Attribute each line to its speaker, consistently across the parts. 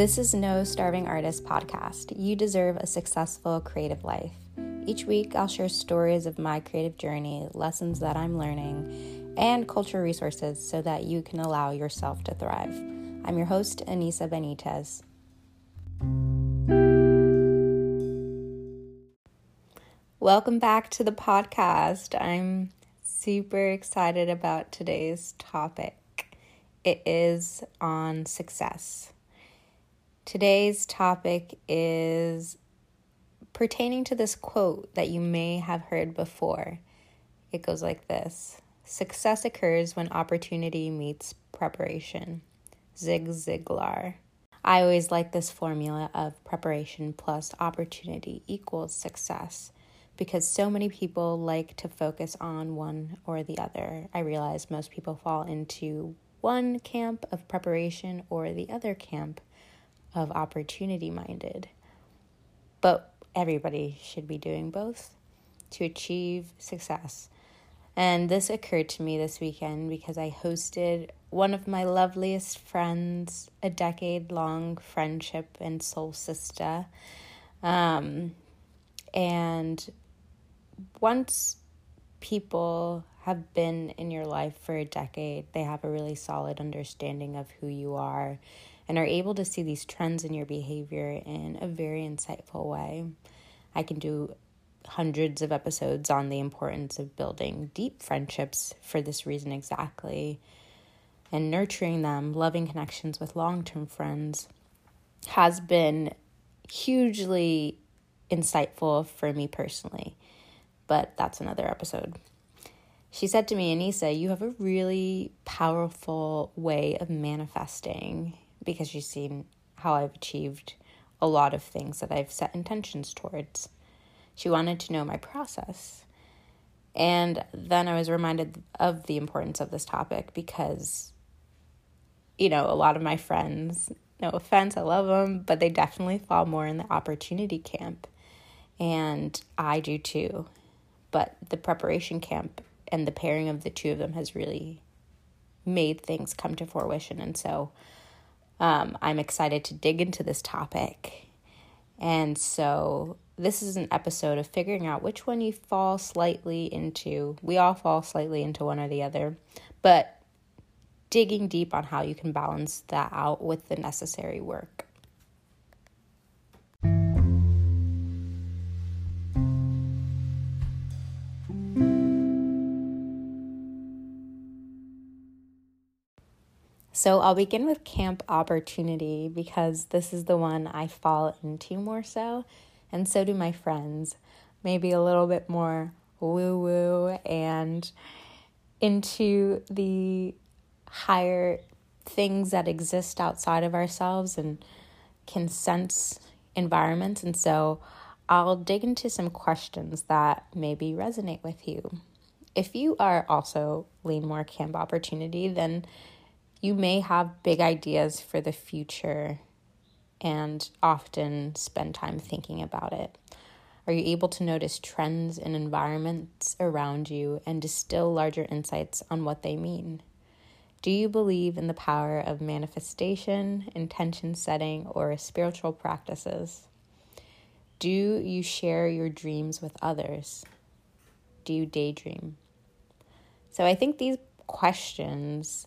Speaker 1: This is no starving artist podcast. You deserve a successful creative life. Each week, I'll share stories of my creative journey, lessons that I'm learning, and cultural resources so that you can allow yourself to thrive. I'm your host, Anisa Benitez. Welcome back to the podcast. I'm super excited about today's topic. It is on success. Today's topic is pertaining to this quote that you may have heard before. It goes like this Success occurs when opportunity meets preparation. Zig Ziglar. I always like this formula of preparation plus opportunity equals success because so many people like to focus on one or the other. I realize most people fall into one camp of preparation or the other camp of opportunity minded. But everybody should be doing both to achieve success. And this occurred to me this weekend because I hosted one of my loveliest friends, a decade long friendship and soul sister. Um, and once people have been in your life for a decade, they have a really solid understanding of who you are and are able to see these trends in your behavior in a very insightful way. I can do hundreds of episodes on the importance of building deep friendships for this reason exactly and nurturing them, loving connections with long term friends has been hugely insightful for me personally. But that's another episode. She said to me, Anisa, you have a really powerful way of manifesting because she's seen how I've achieved a lot of things that I've set intentions towards. She wanted to know my process. And then I was reminded of the importance of this topic because, you know, a lot of my friends, no offense, I love them, but they definitely fall more in the opportunity camp. And I do too. But the preparation camp and the pairing of the two of them has really made things come to fruition. And so um, I'm excited to dig into this topic. And so, this is an episode of figuring out which one you fall slightly into. We all fall slightly into one or the other, but digging deep on how you can balance that out with the necessary work. So I'll begin with camp opportunity because this is the one I fall into more so, and so do my friends. Maybe a little bit more woo woo and into the higher things that exist outside of ourselves and can sense environments. And so I'll dig into some questions that maybe resonate with you. If you are also lean more camp opportunity, then you may have big ideas for the future and often spend time thinking about it. Are you able to notice trends and environments around you and distill larger insights on what they mean? Do you believe in the power of manifestation, intention setting, or spiritual practices? Do you share your dreams with others? Do you daydream? So I think these questions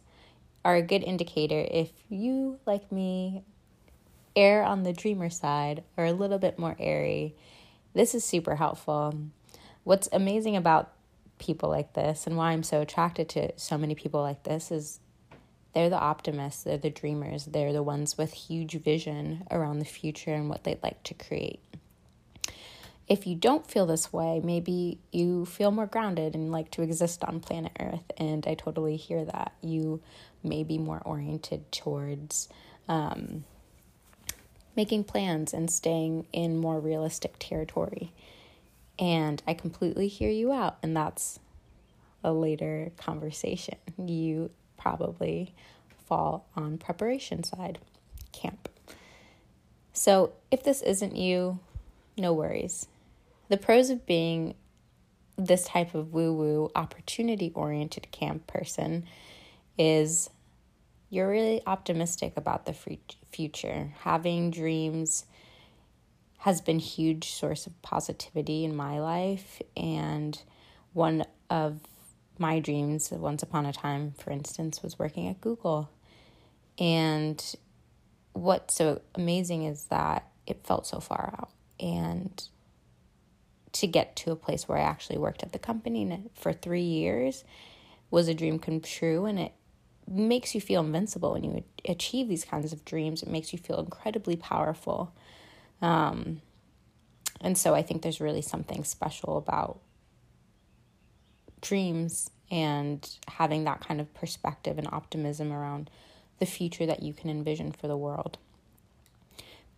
Speaker 1: are a good indicator if you, like me, err on the dreamer side or a little bit more airy. This is super helpful. What's amazing about people like this and why I'm so attracted to so many people like this is they're the optimists, they're the dreamers, they're the ones with huge vision around the future and what they'd like to create if you don't feel this way, maybe you feel more grounded and like to exist on planet Earth. And I totally hear that. You may be more oriented towards um, making plans and staying in more realistic territory. And I completely hear you out. And that's a later conversation. You probably fall on preparation side, camp. So if this isn't you, no worries the pros of being this type of woo woo opportunity oriented camp person is you're really optimistic about the future. Having dreams has been huge source of positivity in my life and one of my dreams once upon a time for instance was working at Google. And what's so amazing is that it felt so far out and to get to a place where I actually worked at the company for three years was a dream come true. And it makes you feel invincible when you achieve these kinds of dreams. It makes you feel incredibly powerful. Um, and so I think there's really something special about dreams and having that kind of perspective and optimism around the future that you can envision for the world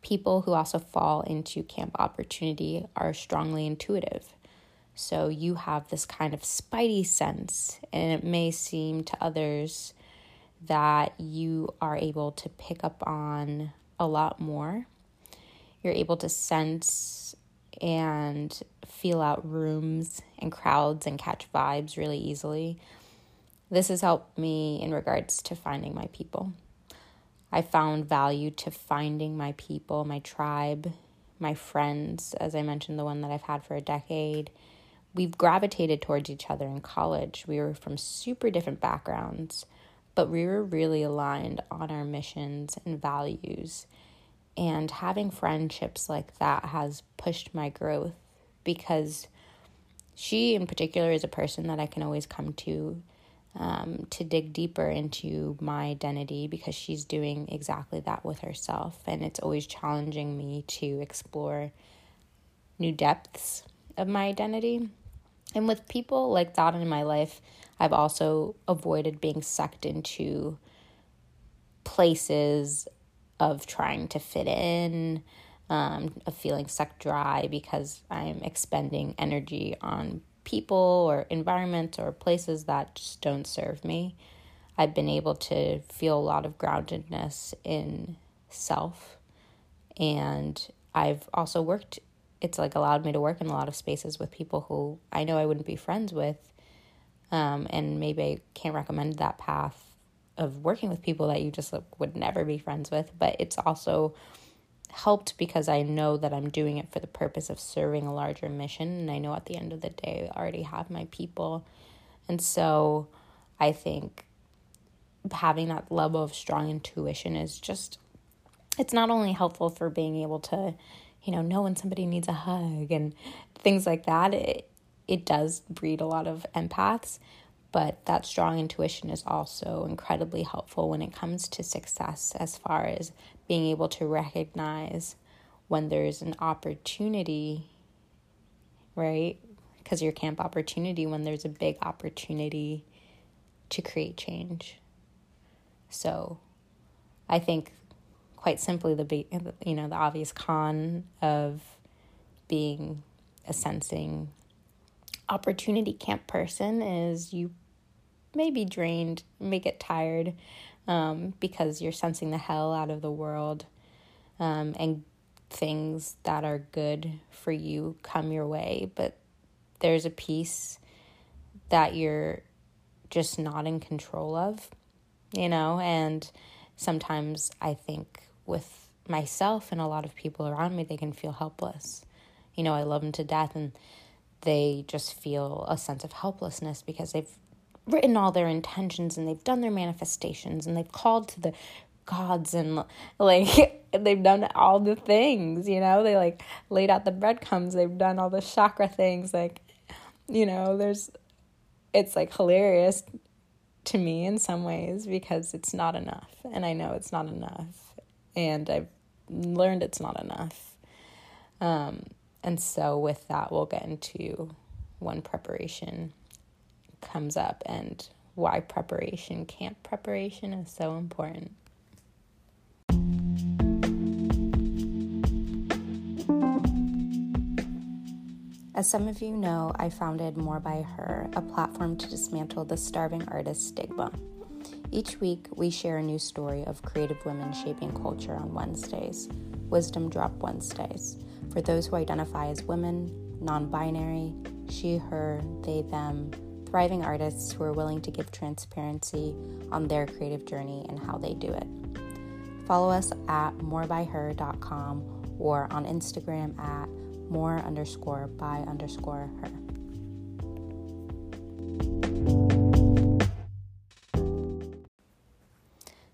Speaker 1: people who also fall into camp opportunity are strongly intuitive. So you have this kind of spidey sense, and it may seem to others that you are able to pick up on a lot more. You're able to sense and feel out rooms and crowds and catch vibes really easily. This has helped me in regards to finding my people. I found value to finding my people, my tribe, my friends, as I mentioned, the one that I've had for a decade. We've gravitated towards each other in college. We were from super different backgrounds, but we were really aligned on our missions and values. And having friendships like that has pushed my growth because she, in particular, is a person that I can always come to um, to dig deeper into my identity because she's doing exactly that with herself. And it's always challenging me to explore new depths of my identity. And with people like that in my life, I've also avoided being sucked into places of trying to fit in, um, of feeling sucked dry because I'm expending energy on people or environments or places that just don't serve me. I've been able to feel a lot of groundedness in self. And I've also worked, it's like allowed me to work in a lot of spaces with people who I know I wouldn't be friends with. Um, and maybe I can't recommend that path of working with people that you just like, would never be friends with. But it's also helped because I know that I'm doing it for the purpose of serving a larger mission. And I know at the end of the day, I already have my people. And so I think having that level of strong intuition is just, it's not only helpful for being able to, you know, know when somebody needs a hug and things like that. It, it does breed a lot of empaths, but that strong intuition is also incredibly helpful when it comes to success as far as being able to recognize when there's an opportunity, right? Because your camp opportunity, when there's a big opportunity to create change. So I think quite simply the you know the obvious con of being a sensing opportunity camp person is you may be drained, may get tired um, because you're sensing the hell out of the world um, and things that are good for you come your way. But there's a piece that you're just not in control of, you know? And sometimes I think with myself and a lot of people around me, they can feel helpless. You know, I love them to death and they just feel a sense of helplessness because they've written all their intentions and they've done their manifestations and they've called to the gods and like they've done all the things, you know? They like laid out the breadcrumbs, they've done all the chakra things like you know, there's it's like hilarious to me in some ways because it's not enough and I know it's not enough and I've learned it's not enough. Um, and so with that we'll get into one preparation comes up and why preparation, camp preparation, is so important. As some of you know, I founded More by Her, a platform to dismantle the starving artist stigma. Each week, we share a new story of creative women shaping culture on Wednesdays, Wisdom Drop Wednesdays, for those who identify as women, non binary, she, her, they, them, thriving artists who are willing to give transparency on their creative journey and how they do it. Follow us at morebyher.com or on Instagram at more underscore by underscore her.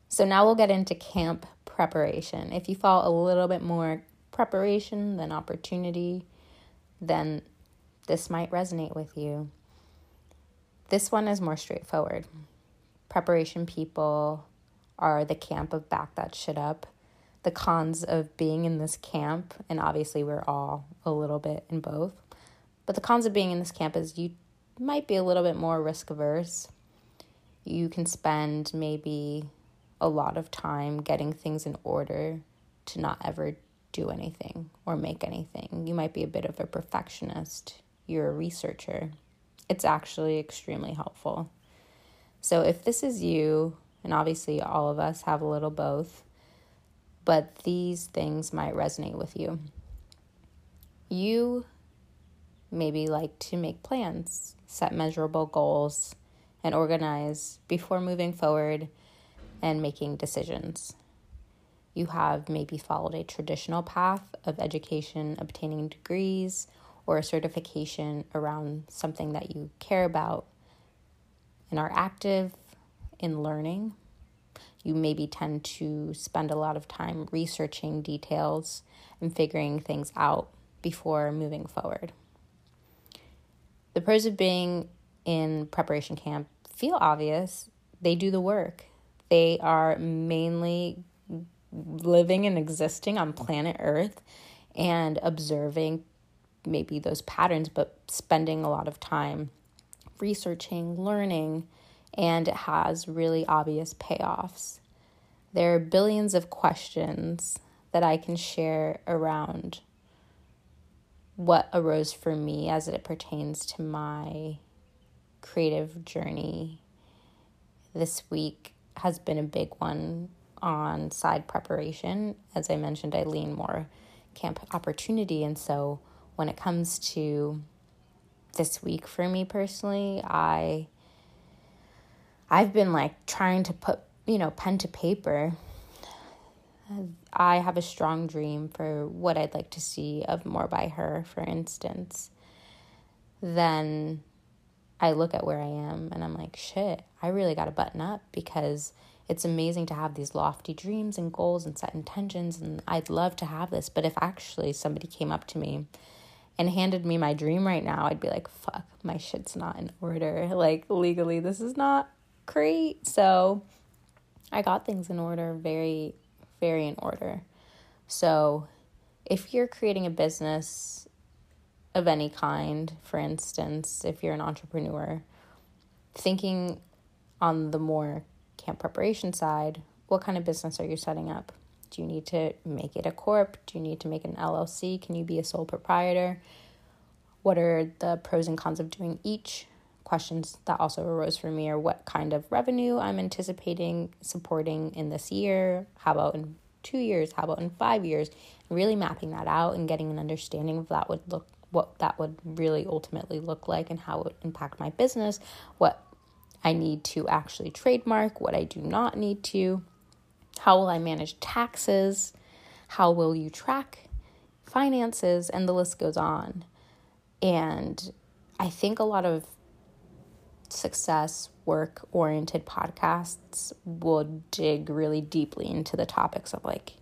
Speaker 1: So now we'll get into camp preparation. If you fall a little bit more preparation than opportunity, then this might resonate with you. This one is more straightforward. Preparation people are the camp of back that shit up. The cons of being in this camp, and obviously we're all a little bit in both, but the cons of being in this camp is you might be a little bit more risk averse. You can spend maybe a lot of time getting things in order to not ever do anything or make anything. You might be a bit of a perfectionist. You're a researcher it's actually extremely helpful. So, if this is you, and obviously all of us have a little both, but these things might resonate with you. You maybe like to make plans, set measurable goals, and organize before moving forward and making decisions. You have maybe followed a traditional path of education, obtaining degrees, or a certification around something that you care about and are active in learning. You maybe tend to spend a lot of time researching details and figuring things out before moving forward. The pros of being in preparation camp feel obvious. They do the work. They are mainly living and existing on planet Earth and observing maybe those patterns, but spending a lot of time researching, learning, and it has really obvious payoffs. There are billions of questions that I can share around what arose for me as it pertains to my creative journey. This week has been a big one on side preparation. As I mentioned, I lean more camp opportunity, and so when it comes to this week for me personally, I I've been like trying to put, you know, pen to paper. I have a strong dream for what I'd like to see of more by her, for instance. Then I look at where I am and I'm like, shit, I really got to button up because it's amazing to have these lofty dreams and goals and set intentions and I'd love to have this, but if actually somebody came up to me and handed me my dream right now, I'd be like, fuck, my shit's not in order. Like, legally, this is not great. So I got things in order, very, very in order. So if you're creating a business of any kind, for instance, if you're an entrepreneur, thinking on the more camp preparation side, what kind of business are you setting up? Do you need to make it a corp? Do you need to make an LLC? Can you be a sole proprietor? What are the pros and cons of doing each? Questions that also arose for me are what kind of revenue I'm anticipating supporting in this year? How about in two years? How about in five years? Really mapping that out and getting an understanding of that would look what that would really ultimately look like and how it would impact my business, what I need to actually trademark, what I do not need to, how will I manage taxes? How will you track finances? And the list goes on. And I think a lot of success work oriented podcasts will dig really deeply into the topics of like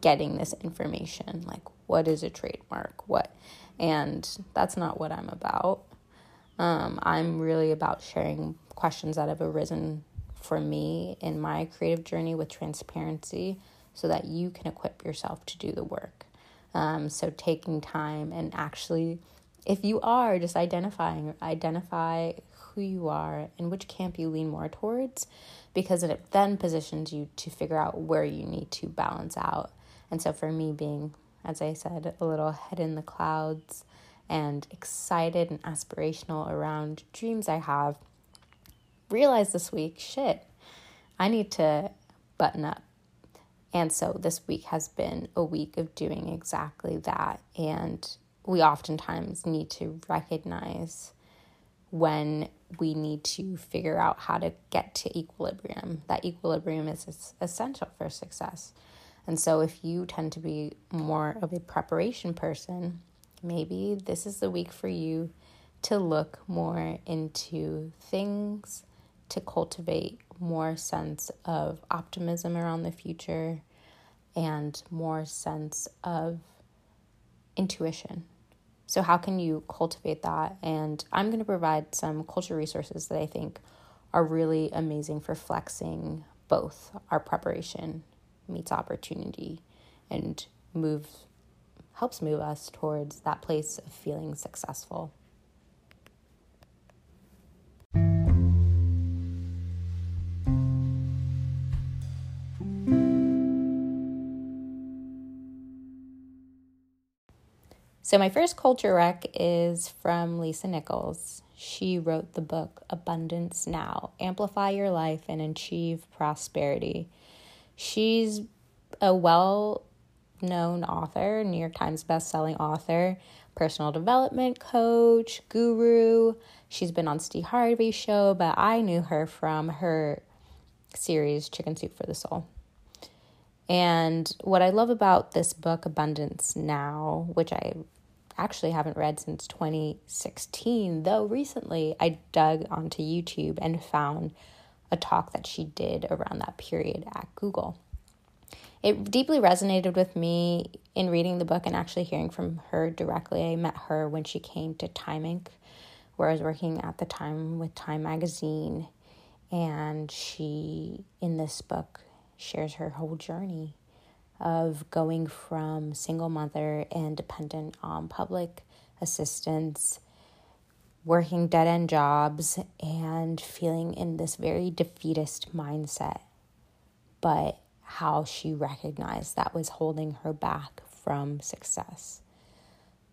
Speaker 1: getting this information like what is a trademark what and that's not what i'm about um, i'm really about sharing questions that have arisen for me in my creative journey with transparency so that you can equip yourself to do the work. Um, so taking time and actually, if you are just identifying, identify who you are and which camp you lean more towards, because it then positions you to figure out where you need to balance out. And so for me, being, as I said, a little head in the clouds and excited and aspirational around dreams I have, realized this week, shit, I need to button up. And so this week has been a week of doing exactly that. And we oftentimes need to recognize when we need to figure out how to get to equilibrium. That equilibrium is essential for success. And so, if you tend to be more of a preparation person, maybe this is the week for you to look more into things to cultivate more sense of optimism around the future and more sense of intuition. So, how can you cultivate that? And I'm going to provide some culture resources that I think are really amazing for flexing both our preparation meets opportunity and move helps move us towards that place of feeling successful. So, my first culture rec is from Lisa Nichols. She wrote the book Abundance Now Amplify Your Life and Achieve Prosperity. She's a well known author, New York Times bestselling author, personal development coach, guru. She's been on Steve Harvey's show, but I knew her from her series Chicken Soup for the Soul. And what I love about this book, Abundance Now, which I actually haven't read since 2016, though recently I dug onto YouTube and found a talk that she did around that period at Google. It deeply resonated with me in reading the book and actually hearing from her directly. I met her when she came to Time Inc., where I was working at the time with Time Magazine. And she, in this book, shares her whole journey of going from single mother and dependent on public assistance, working dead end jobs, and feeling in this very defeatist mindset. But how she recognized that was holding her back from success.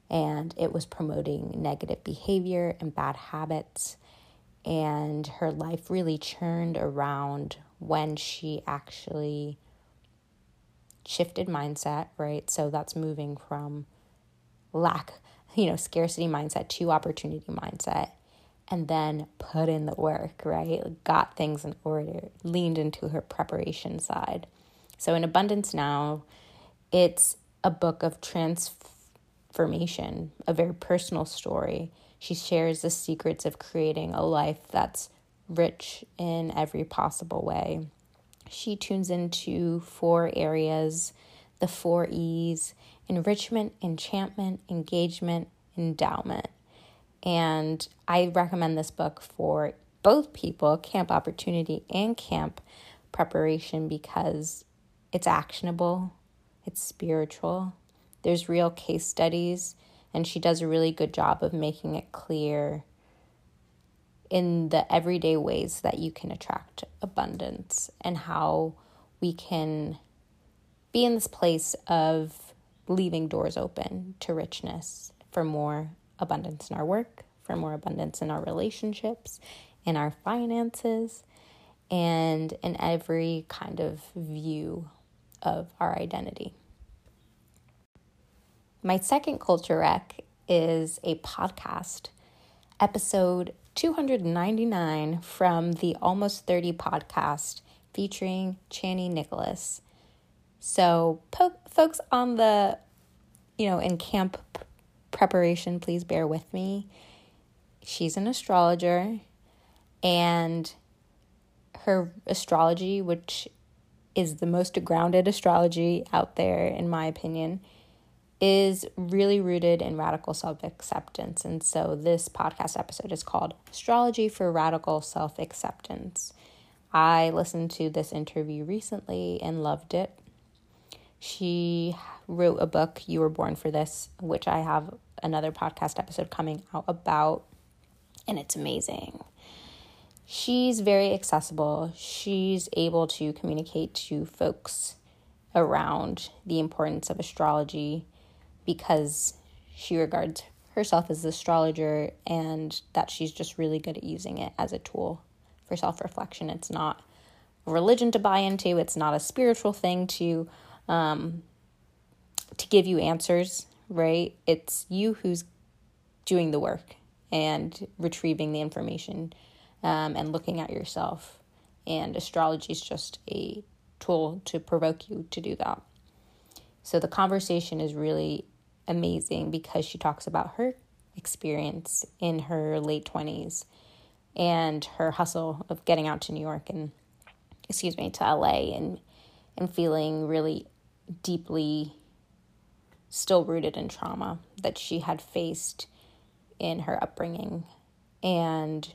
Speaker 1: And it was promoting negative behavior and bad habits. And her life really churned around when she actually shifted mindset, right? So that's moving from lack, you know, scarcity mindset to opportunity mindset. And then put in the work, right? Got things in order, leaned into her preparation side. So, in Abundance Now, it's a book of transformation, a very personal story. She shares the secrets of creating a life that's rich in every possible way she tunes into four areas the four E's enrichment, enchantment, engagement, endowment. And I recommend this book for both people, camp opportunity and camp preparation, because it's actionable, it's spiritual, there's real case studies, and she does a really good job of making it clear in the everyday ways that you can attract abundance and how we can be in this place of leaving doors open to richness for more abundance in our work, for more abundance in our relationships, in our finances, and in every kind of view of our identity. My second culture rec is a podcast episode 299 from the Almost 30 podcast featuring Chani Nicholas. So, po- folks on the, you know, in camp p- preparation, please bear with me. She's an astrologer and her astrology, which is the most grounded astrology out there, in my opinion, is really rooted in radical self acceptance. And so this podcast episode is called Astrology for Radical Self Acceptance. I listened to this interview recently and loved it. She wrote a book, You Were Born for This, which I have another podcast episode coming out about, and it's amazing. She's very accessible. She's able to communicate to folks around the importance of astrology because she regards herself as an astrologer and that she's just really good at using it as a tool for self reflection. It's not a religion to buy into, it's not a spiritual thing to um, to give you answers, right? It's you who's doing the work and retrieving the information um, and looking at yourself. And astrology is just a tool to provoke you to do that. So the conversation is really amazing because she talks about her experience in her late 20s and her hustle of getting out to New York and excuse me to LA and and feeling really deeply still rooted in trauma that she had faced in her upbringing and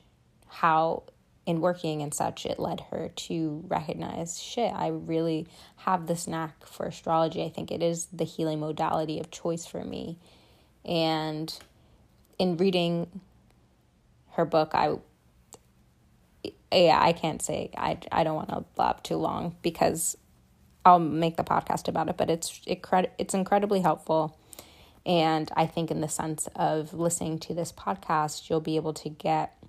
Speaker 1: how in working and such, it led her to recognize shit, I really have this knack for astrology. I think it is the healing modality of choice for me. And in reading her book, I eh, yeah, I can't say I I don't want to blab too long because I'll make the podcast about it, but it's it it's incredibly helpful. And I think in the sense of listening to this podcast, you'll be able to get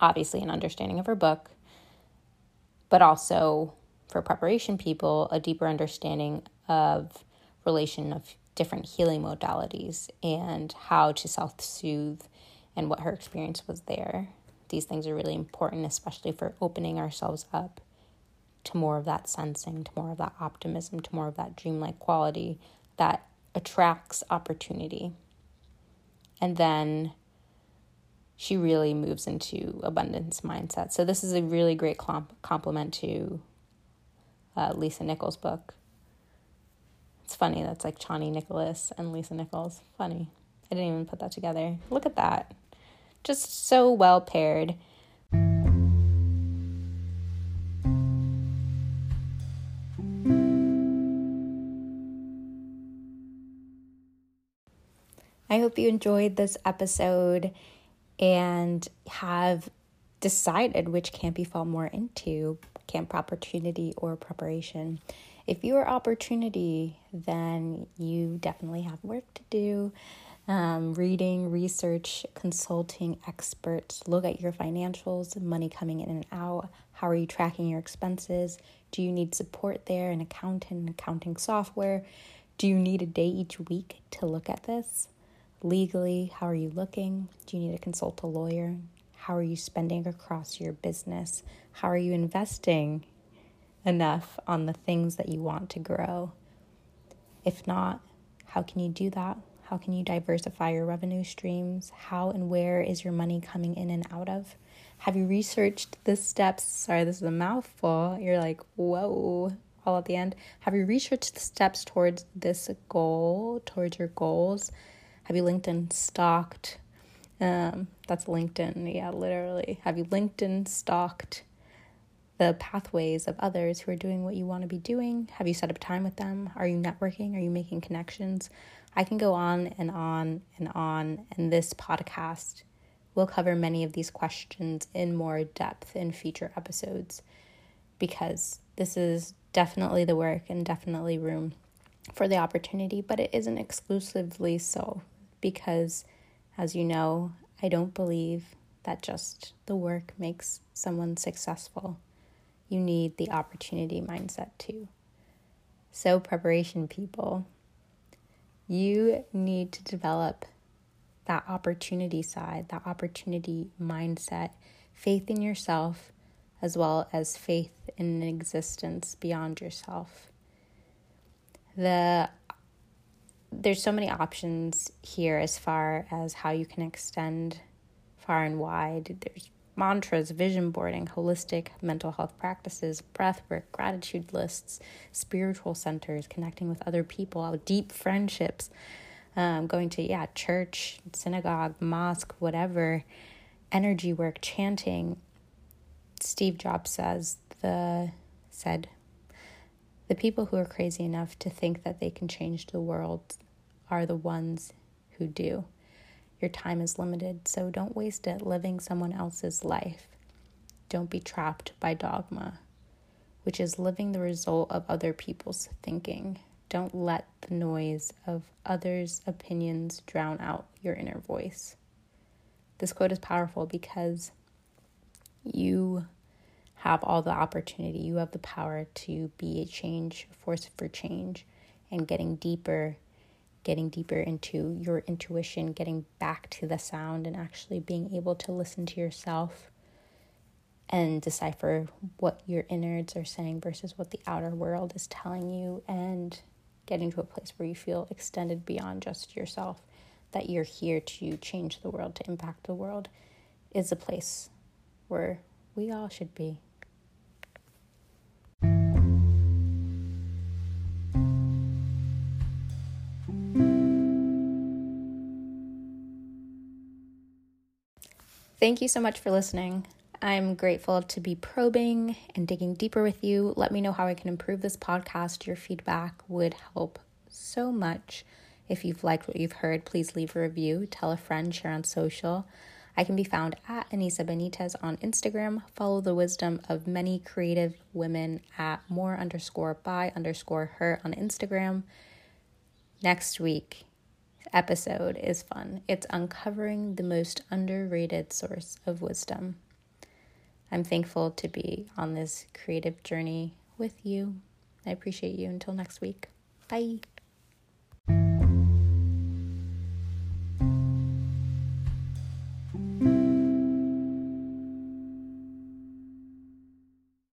Speaker 1: obviously an understanding of her book, but also for preparation people, a deeper understanding of relation of different healing modalities and how to self-soothe and what her experience was there. These things are really important, especially for opening ourselves up to more of that sensing, to more of that optimism, to more of that dreamlike quality that attracts opportunity. And then she really moves into abundance mindset. So this is a really great comp- complement to uh, Lisa Nichols' book. It's funny that's like Chani Nicholas and Lisa Nichols. Funny. I didn't even put that together. Look at that. Just so well paired. I hope you enjoyed this episode and have decided which camp you fall more into camp opportunity or preparation. If you are opportunity, then you definitely have work to do. Um, reading, research, consulting, experts, look at your financials, money coming in and out. How are you tracking your expenses? Do you need support there, an accountant, accounting software? Do you need a day each week to look at this? Legally, how are you looking? Do you need to consult a lawyer? How are you spending across your business? How are you investing enough on the things that you want to grow? If not, how can you do that? How can you diversify your revenue streams? How and where is your money coming in and out of? Have you researched the steps? Sorry, this is a mouthful. You're like, whoa, all at the end. Have you researched the steps towards this goal, towards your goals? Have you LinkedIn stalked? Um, that's LinkedIn. Yeah, literally. Have you LinkedIn stalked the pathways of others who are doing what you want to be doing? Have you set up time with them? Are you networking? Are you making connections? I can go on and on and on. And this podcast will cover many of these questions in more depth in future episodes because this is definitely the work and definitely room for the opportunity, but it isn't exclusively so because, as you know, I don't believe that just the work makes someone successful. You need the opportunity mindset too. So, preparation people, you need to develop that opportunity side, that opportunity mindset, faith in yourself, as well as faith in an existence beyond yourself. The there's so many options here as far as how you can extend far and wide. There's mantras, vision boarding, holistic mental health practices, breath work, gratitude lists, spiritual centers, connecting with other people, deep friendships, um, going to, yeah, church, synagogue, mosque, whatever, energy work, chanting. Steve Jobs says the said the people who are crazy enough to think that they can change the world are the ones who do. Your time is limited, so don't waste it living someone else's life. Don't be trapped by dogma, which is living the result of other people's thinking. Don't let the noise of others' opinions drown out your inner voice. This quote is powerful because you have all the opportunity. You have the power to be a change, a force for change, and getting deeper, getting deeper into your intuition, getting back to the sound, and actually being able to listen to yourself and decipher what your innards are saying versus what the outer world is telling you, and getting to a place where you feel extended beyond just yourself, that you're here to change the world, to impact the world, is a place where we all should be. Thank you so much for listening. I'm grateful to be probing and digging deeper with you. Let me know how I can improve this podcast. Your feedback would help so much. If you've liked what you've heard, please leave a review, tell a friend, share on social. I can be found at Anisa Benitez on Instagram. Follow the wisdom of many creative women at more underscore by underscore her on Instagram. Next week, episode is fun. It's uncovering the most underrated source of wisdom. I'm thankful to be on this creative journey with you. I appreciate you. Until next week. Bye.